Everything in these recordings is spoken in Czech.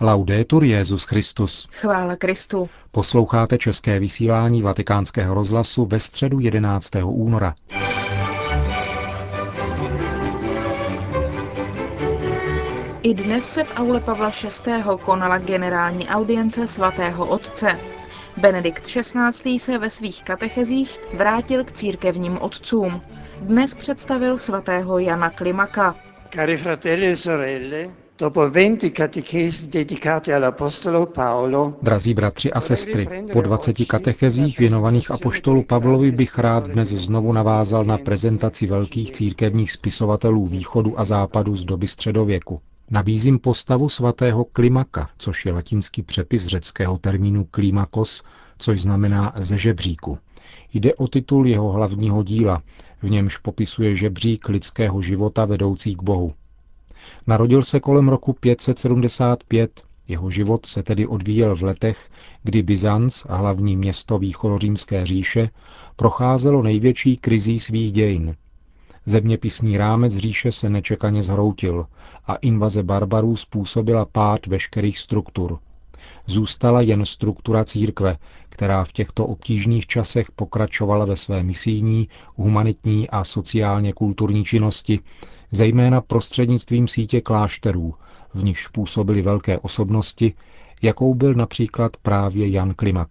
Laudetur Jezus Christus. Chvála Kristu. Posloucháte české vysílání Vatikánského rozhlasu ve středu 11. února. I dnes se v aule Pavla VI. konala generální audience svatého otce. Benedikt XVI. se ve svých katechezích vrátil k církevním otcům. Dnes představil svatého Jana Klimaka. Cari fratelli e sorelle, Dopo 20 catechesi dedicati all'Apostolo Paolo, Drazí bratři a sestry, po 20 katechezích věnovaných apoštolu Pavlovi bych rád dnes znovu navázal na prezentaci velkých církevních spisovatelů východu a západu z doby středověku. Nabízím postavu svatého Klimaka, což je latinský přepis řeckého termínu klimakos, což znamená ze žebříku. Jde o titul jeho hlavního díla, v němž popisuje žebřík lidského života vedoucí k Bohu. Narodil se kolem roku 575, jeho život se tedy odvíjel v letech, kdy Byzanc, hlavní město východořímské říše, procházelo největší krizí svých dějin. Zeměpisný rámec říše se nečekaně zhroutil a invaze barbarů způsobila pád veškerých struktur. Zůstala jen struktura církve, která v těchto obtížných časech pokračovala ve své misijní, humanitní a sociálně kulturní činnosti, zejména prostřednictvím sítě klášterů, v nichž působily velké osobnosti, jakou byl například právě Jan Klimak.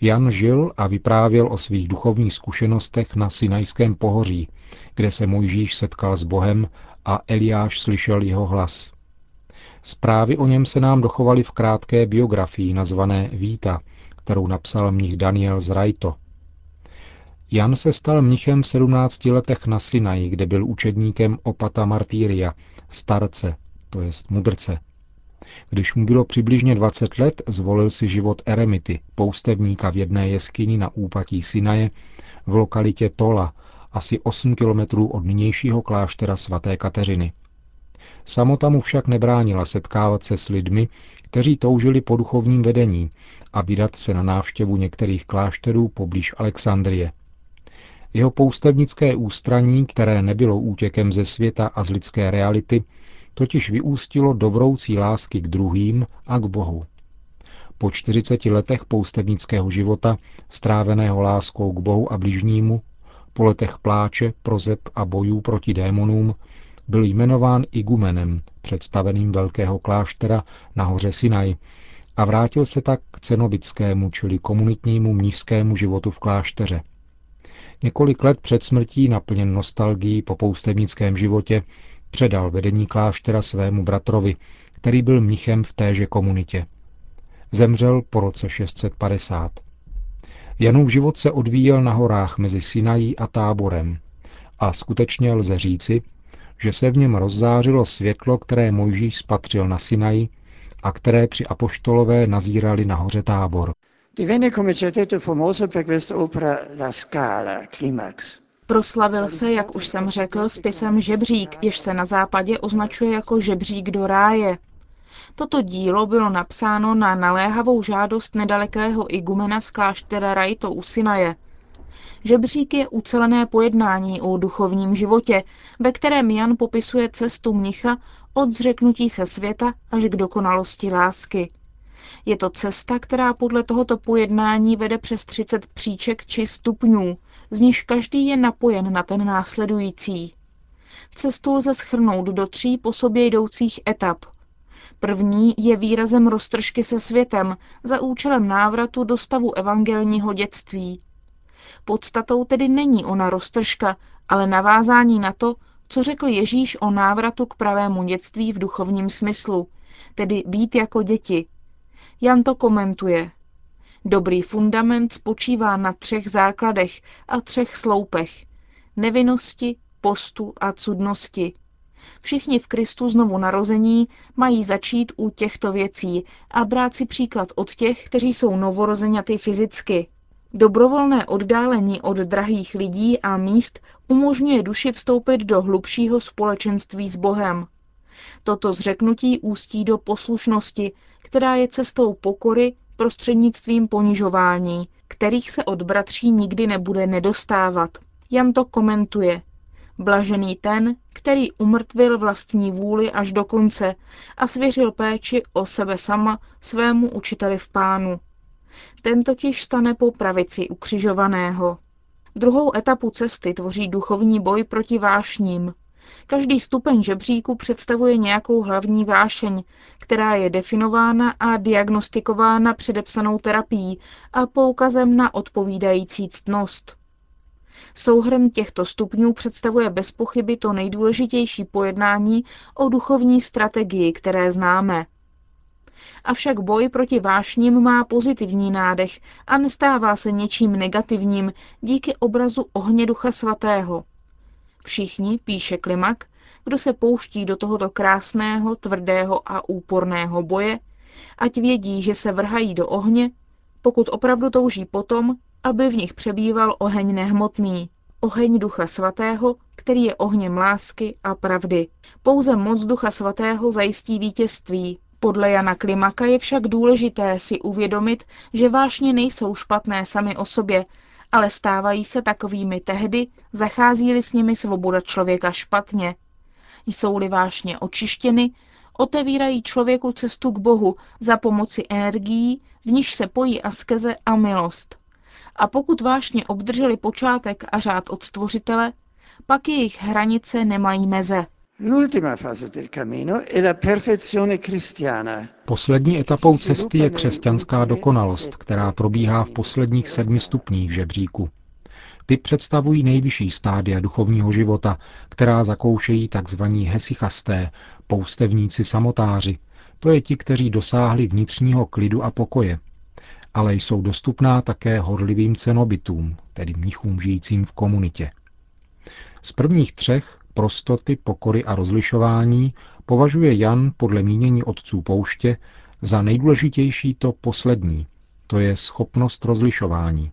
Jan žil a vyprávěl o svých duchovních zkušenostech na Sinajském pohoří, kde se Mojžíš setkal s Bohem a Eliáš slyšel jeho hlas. Zprávy o něm se nám dochovaly v krátké biografii nazvané Víta, kterou napsal mnich Daniel z Rajto – Jan se stal mnichem v 17 letech na Sinaji, kde byl učedníkem opata Martýria, starce, to jest mudrce. Když mu bylo přibližně 20 let, zvolil si život eremity, poustevníka v jedné jeskyni na úpatí Sinaje v lokalitě Tola, asi 8 kilometrů od nynějšího kláštera svaté Kateřiny. Samota mu však nebránila setkávat se s lidmi, kteří toužili po duchovním vedení a vydat se na návštěvu některých klášterů poblíž Alexandrie. Jeho poustevnické ústraní, které nebylo útěkem ze světa a z lidské reality, totiž vyústilo do vroucí lásky k druhým a k Bohu. Po 40 letech poustevnického života, stráveného láskou k Bohu a bližnímu, po letech pláče, prozeb a bojů proti démonům, byl jmenován igumenem, představeným velkého kláštera na hoře Sinaj, a vrátil se tak k cenobickému, čili komunitnímu mnížskému životu v klášteře – Několik let před smrtí, naplněn nostalgií po poustevnickém životě, předal vedení kláštera svému bratrovi, který byl mnichem v téže komunitě. Zemřel po roce 650. Janův život se odvíjel na horách mezi Sinají a táborem a skutečně lze říci, že se v něm rozzářilo světlo, které Mojžíš spatřil na Sinaji a které tři apoštolové nazírali na hoře tábor. Divenne, come ci ha detto, famoso per questa opera La Scala, Climax. Proslavil se, jak už jsem řekl, spisem Žebřík, jež se na západě označuje jako Žebřík do ráje. Toto dílo bylo napsáno na naléhavou žádost nedalekého igumena z kláštera Rajto u Sinaje. Žebřík je ucelené pojednání o duchovním životě, ve kterém Jan popisuje cestu mnicha od zřeknutí se světa až k dokonalosti lásky. Je to cesta, která podle tohoto pojednání vede přes 30 příček či stupňů, z níž každý je napojen na ten následující. Cestu lze schrnout do tří po sobě jdoucích etap. První je výrazem roztržky se světem za účelem návratu do stavu evangelního dětství. Podstatou tedy není ona roztržka, ale navázání na to, co řekl Ježíš o návratu k pravému dětství v duchovním smyslu, tedy být jako děti, Jan to komentuje. Dobrý fundament spočívá na třech základech a třech sloupech. Nevinnosti, postu a cudnosti. Všichni v Kristu znovu narození mají začít u těchto věcí a brát si příklad od těch, kteří jsou novorozeňaty fyzicky. Dobrovolné oddálení od drahých lidí a míst umožňuje duši vstoupit do hlubšího společenství s Bohem. Toto zřeknutí ústí do poslušnosti, která je cestou pokory prostřednictvím ponižování, kterých se od bratří nikdy nebude nedostávat. Jan to komentuje. Blažený ten, který umrtvil vlastní vůli až do konce a svěřil péči o sebe sama svému učiteli v pánu. Ten totiž stane po pravici ukřižovaného. Druhou etapu cesty tvoří duchovní boj proti vášním. Každý stupeň žebříku představuje nějakou hlavní vášeň, která je definována a diagnostikována předepsanou terapií a poukazem na odpovídající ctnost. Souhrn těchto stupňů představuje bez pochyby to nejdůležitější pojednání o duchovní strategii, které známe. Avšak boj proti vášním má pozitivní nádech a nestává se něčím negativním díky obrazu ohně Ducha Svatého. Všichni, píše Klimak, kdo se pouští do tohoto krásného, tvrdého a úporného boje, ať vědí, že se vrhají do ohně, pokud opravdu touží potom, aby v nich přebýval oheň nehmotný, oheň Ducha Svatého, který je ohněm lásky a pravdy. Pouze moc Ducha Svatého zajistí vítězství. Podle Jana Klimaka je však důležité si uvědomit, že vášně nejsou špatné sami o sobě, ale stávají se takovými tehdy, zachází-li s nimi svoboda člověka špatně. Jsou-li vášně očištěny, otevírají člověku cestu k Bohu za pomoci energií, v níž se pojí askeze a milost. A pokud vášně obdrželi počátek a řád od stvořitele, pak jejich hranice nemají meze. Poslední etapou cesty je křesťanská dokonalost, která probíhá v posledních sedmi stupních žebříku. Ty představují nejvyšší stádia duchovního života, která zakoušejí tzv. hesychasté, poustevníci samotáři, to je ti, kteří dosáhli vnitřního klidu a pokoje, ale jsou dostupná také horlivým cenobitům, tedy mnichům žijícím v komunitě. Z prvních třech, prostoty, pokory a rozlišování, považuje Jan podle mínění otců pouště za nejdůležitější to poslední, to je schopnost rozlišování.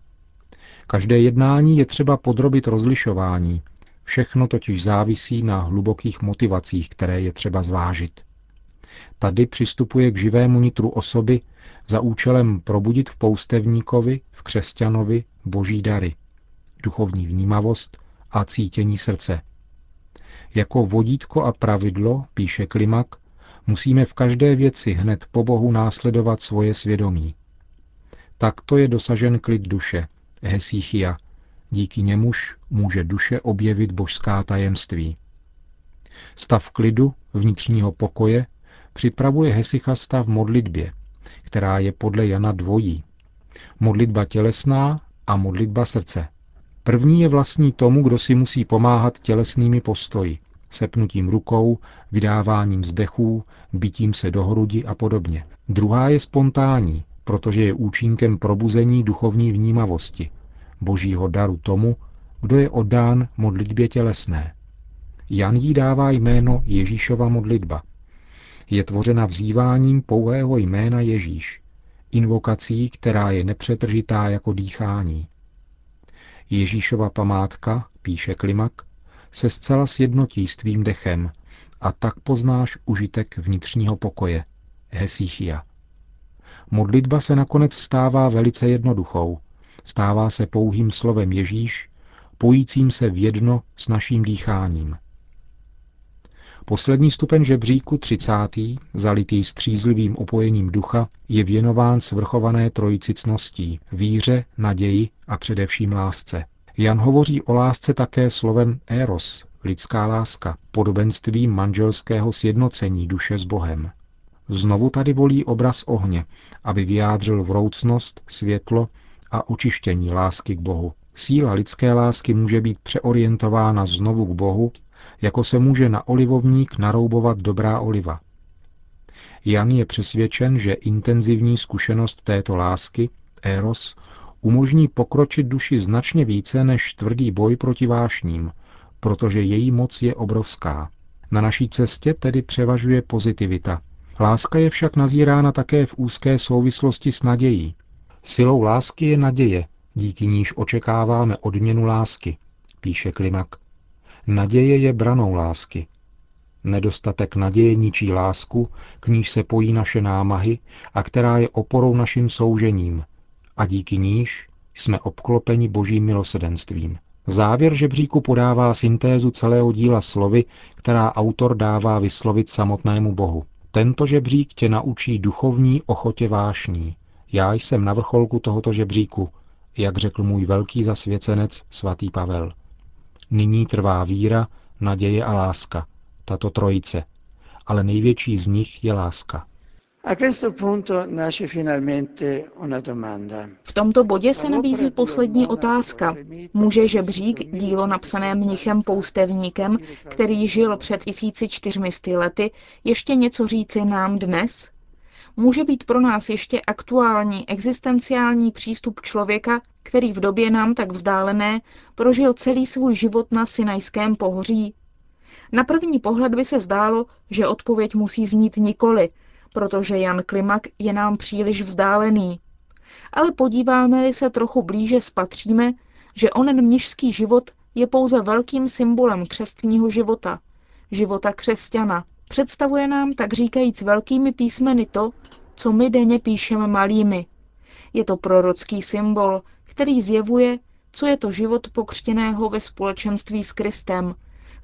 Každé jednání je třeba podrobit rozlišování, všechno totiž závisí na hlubokých motivacích, které je třeba zvážit. Tady přistupuje k živému nitru osoby za účelem probudit v poustevníkovi, v křesťanovi boží dary, duchovní vnímavost a cítění srdce. Jako vodítko a pravidlo, píše Klimak, musíme v každé věci hned po Bohu následovat svoje svědomí. Takto je dosažen klid duše, hesychia, díky němuž může duše objevit božská tajemství. Stav klidu, vnitřního pokoje, připravuje hesychasta v modlitbě, která je podle Jana dvojí. Modlitba tělesná a modlitba srdce. První je vlastní tomu, kdo si musí pomáhat tělesnými postoji, sepnutím rukou, vydáváním zdechů, bytím se do hrudi a podobně. Druhá je spontánní, protože je účinkem probuzení duchovní vnímavosti, božího daru tomu, kdo je oddán modlitbě tělesné. Jan jí dává jméno Ježíšova modlitba – je tvořena vzýváním pouhého jména Ježíš, invokací, která je nepřetržitá jako dýchání. Ježíšova památka, píše Klimak, se zcela sjednotí s tvým dechem a tak poznáš užitek vnitřního pokoje, hesychia. Modlitba se nakonec stává velice jednoduchou, stává se pouhým slovem Ježíš, pojícím se v jedno s naším dýcháním. Poslední stupeň žebříku, třicátý, zalitý střízlivým opojením ducha, je věnován svrchované trojici cností, víře, naději a především lásce. Jan hovoří o lásce také slovem eros, lidská láska, podobenství manželského sjednocení duše s Bohem. Znovu tady volí obraz ohně, aby vyjádřil vroucnost, světlo a očištění lásky k Bohu. Síla lidské lásky může být přeorientována znovu k Bohu jako se může na olivovník naroubovat dobrá oliva. Jan je přesvědčen, že intenzivní zkušenost této lásky, eros, umožní pokročit duši značně více než tvrdý boj proti vášním, protože její moc je obrovská. Na naší cestě tedy převažuje pozitivita. Láska je však nazírána také v úzké souvislosti s nadějí. Silou lásky je naděje, díky níž očekáváme odměnu lásky, píše Klimak. Naděje je branou lásky. Nedostatek naděje ničí lásku, k níž se pojí naše námahy a která je oporou našim soužením a díky níž jsme obklopeni božím milosedenstvím. Závěr žebříku podává syntézu celého díla slovy, která autor dává vyslovit samotnému Bohu. Tento žebřík tě naučí duchovní ochotě vášní. Já jsem na vrcholku tohoto žebříku, jak řekl můj velký zasvěcenec svatý Pavel. Nyní trvá víra, naděje a láska, tato trojice, ale největší z nich je láska. V tomto bodě se nabízí poslední otázka. Může žebřík, dílo napsané mnichem poustevníkem, který žil před 1400 lety, ještě něco říci nám dnes? Může být pro nás ještě aktuální existenciální přístup člověka, který v době nám tak vzdálené prožil celý svůj život na Sinajském pohoří? Na první pohled by se zdálo, že odpověď musí znít nikoli, protože Jan Klimak je nám příliš vzdálený. Ale podíváme-li se trochu blíže, spatříme, že onen mnižský život je pouze velkým symbolem křestního života, života křesťana. Představuje nám, tak říkajíc velkými písmeny to, co my denně píšeme malými. Je to prorocký symbol, který zjevuje, co je to život pokřtěného ve společenství s Kristem,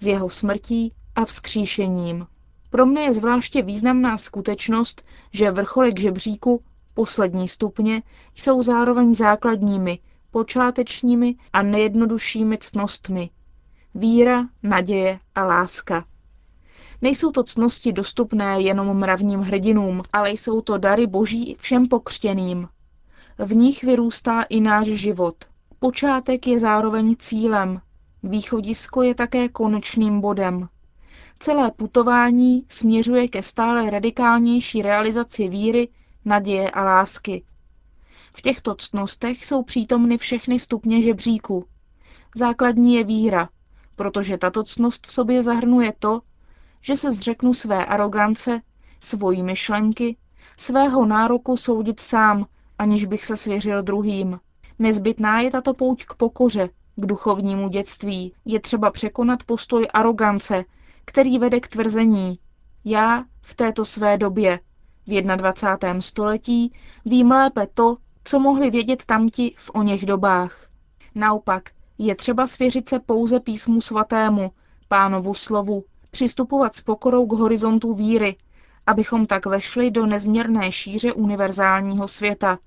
s jeho smrtí a vzkříšením. Pro mne je zvláště významná skutečnost, že vrcholek žebříku, poslední stupně, jsou zároveň základními, počátečními a nejjednoduššími cnostmi. Víra, naděje a láska. Nejsou to cnosti dostupné jenom mravním hrdinům, ale jsou to dary boží všem pokřtěným. V nich vyrůstá i náš život. Počátek je zároveň cílem. Východisko je také konečným bodem. Celé putování směřuje ke stále radikálnější realizaci víry, naděje a lásky. V těchto ctnostech jsou přítomny všechny stupně žebříku. Základní je víra, protože tato ctnost v sobě zahrnuje to, že se zřeknu své arogance, svojí myšlenky, svého nároku soudit sám, aniž bych se svěřil druhým. Nezbytná je tato pouť k pokoře, k duchovnímu dětství. Je třeba překonat postoj arogance, který vede k tvrzení já v této své době, v 21. století, vím lépe to, co mohli vědět tamti v oněch dobách. Naopak, je třeba svěřit se pouze písmu svatému, pánovu slovu, přistupovat s pokorou k horizontu víry, abychom tak vešli do nezměrné šíře univerzálního světa,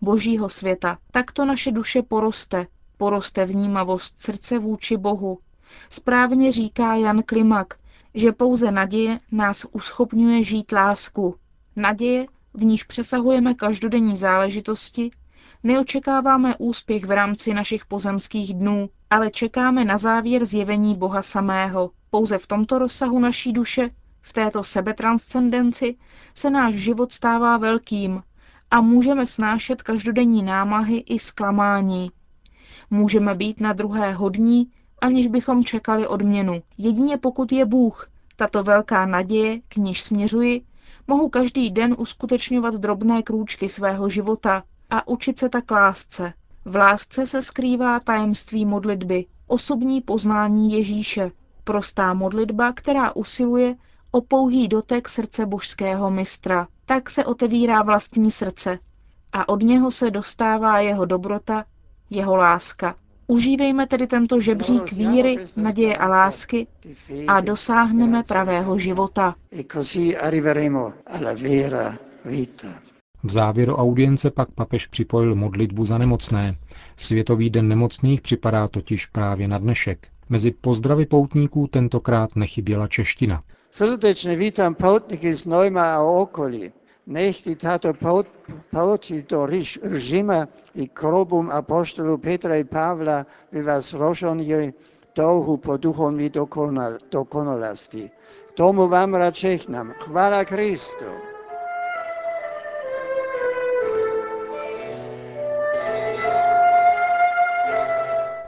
božího světa. Takto naše duše poroste, poroste vnímavost srdce vůči Bohu. Správně říká Jan Klimak, že pouze naděje nás uschopňuje žít lásku. Naděje, v níž přesahujeme každodenní záležitosti, neočekáváme úspěch v rámci našich pozemských dnů, ale čekáme na závěr zjevení Boha samého. Pouze v tomto rozsahu naší duše, v této sebetranscendenci, se náš život stává velkým a můžeme snášet každodenní námahy i zklamání. Můžeme být na druhé hodní aniž bychom čekali odměnu. Jedině pokud je Bůh, tato velká naděje, k níž směřuji, mohu každý den uskutečňovat drobné krůčky svého života a učit se tak lásce. V lásce se skrývá tajemství modlitby, osobní poznání Ježíše, prostá modlitba, která usiluje o pouhý dotek srdce božského mistra. Tak se otevírá vlastní srdce a od něho se dostává jeho dobrota, jeho láska. Užívejme tedy tento žebřík víry, naděje a lásky a dosáhneme pravého života. V závěru audience pak papež připojil modlitbu za nemocné. Světový den nemocných připadá totiž právě na dnešek. Mezi pozdravy poutníků tentokrát nechyběla čeština. Srdečně vítám poutníky z Neuma a okolí. Nech ti táto pouti do režima i krobům apoštolu Petra i Pavla by vás rožonili touhu po duchovní dokonal, dokonalosti. Tomu vám rád všechnám. Chvála Kristu.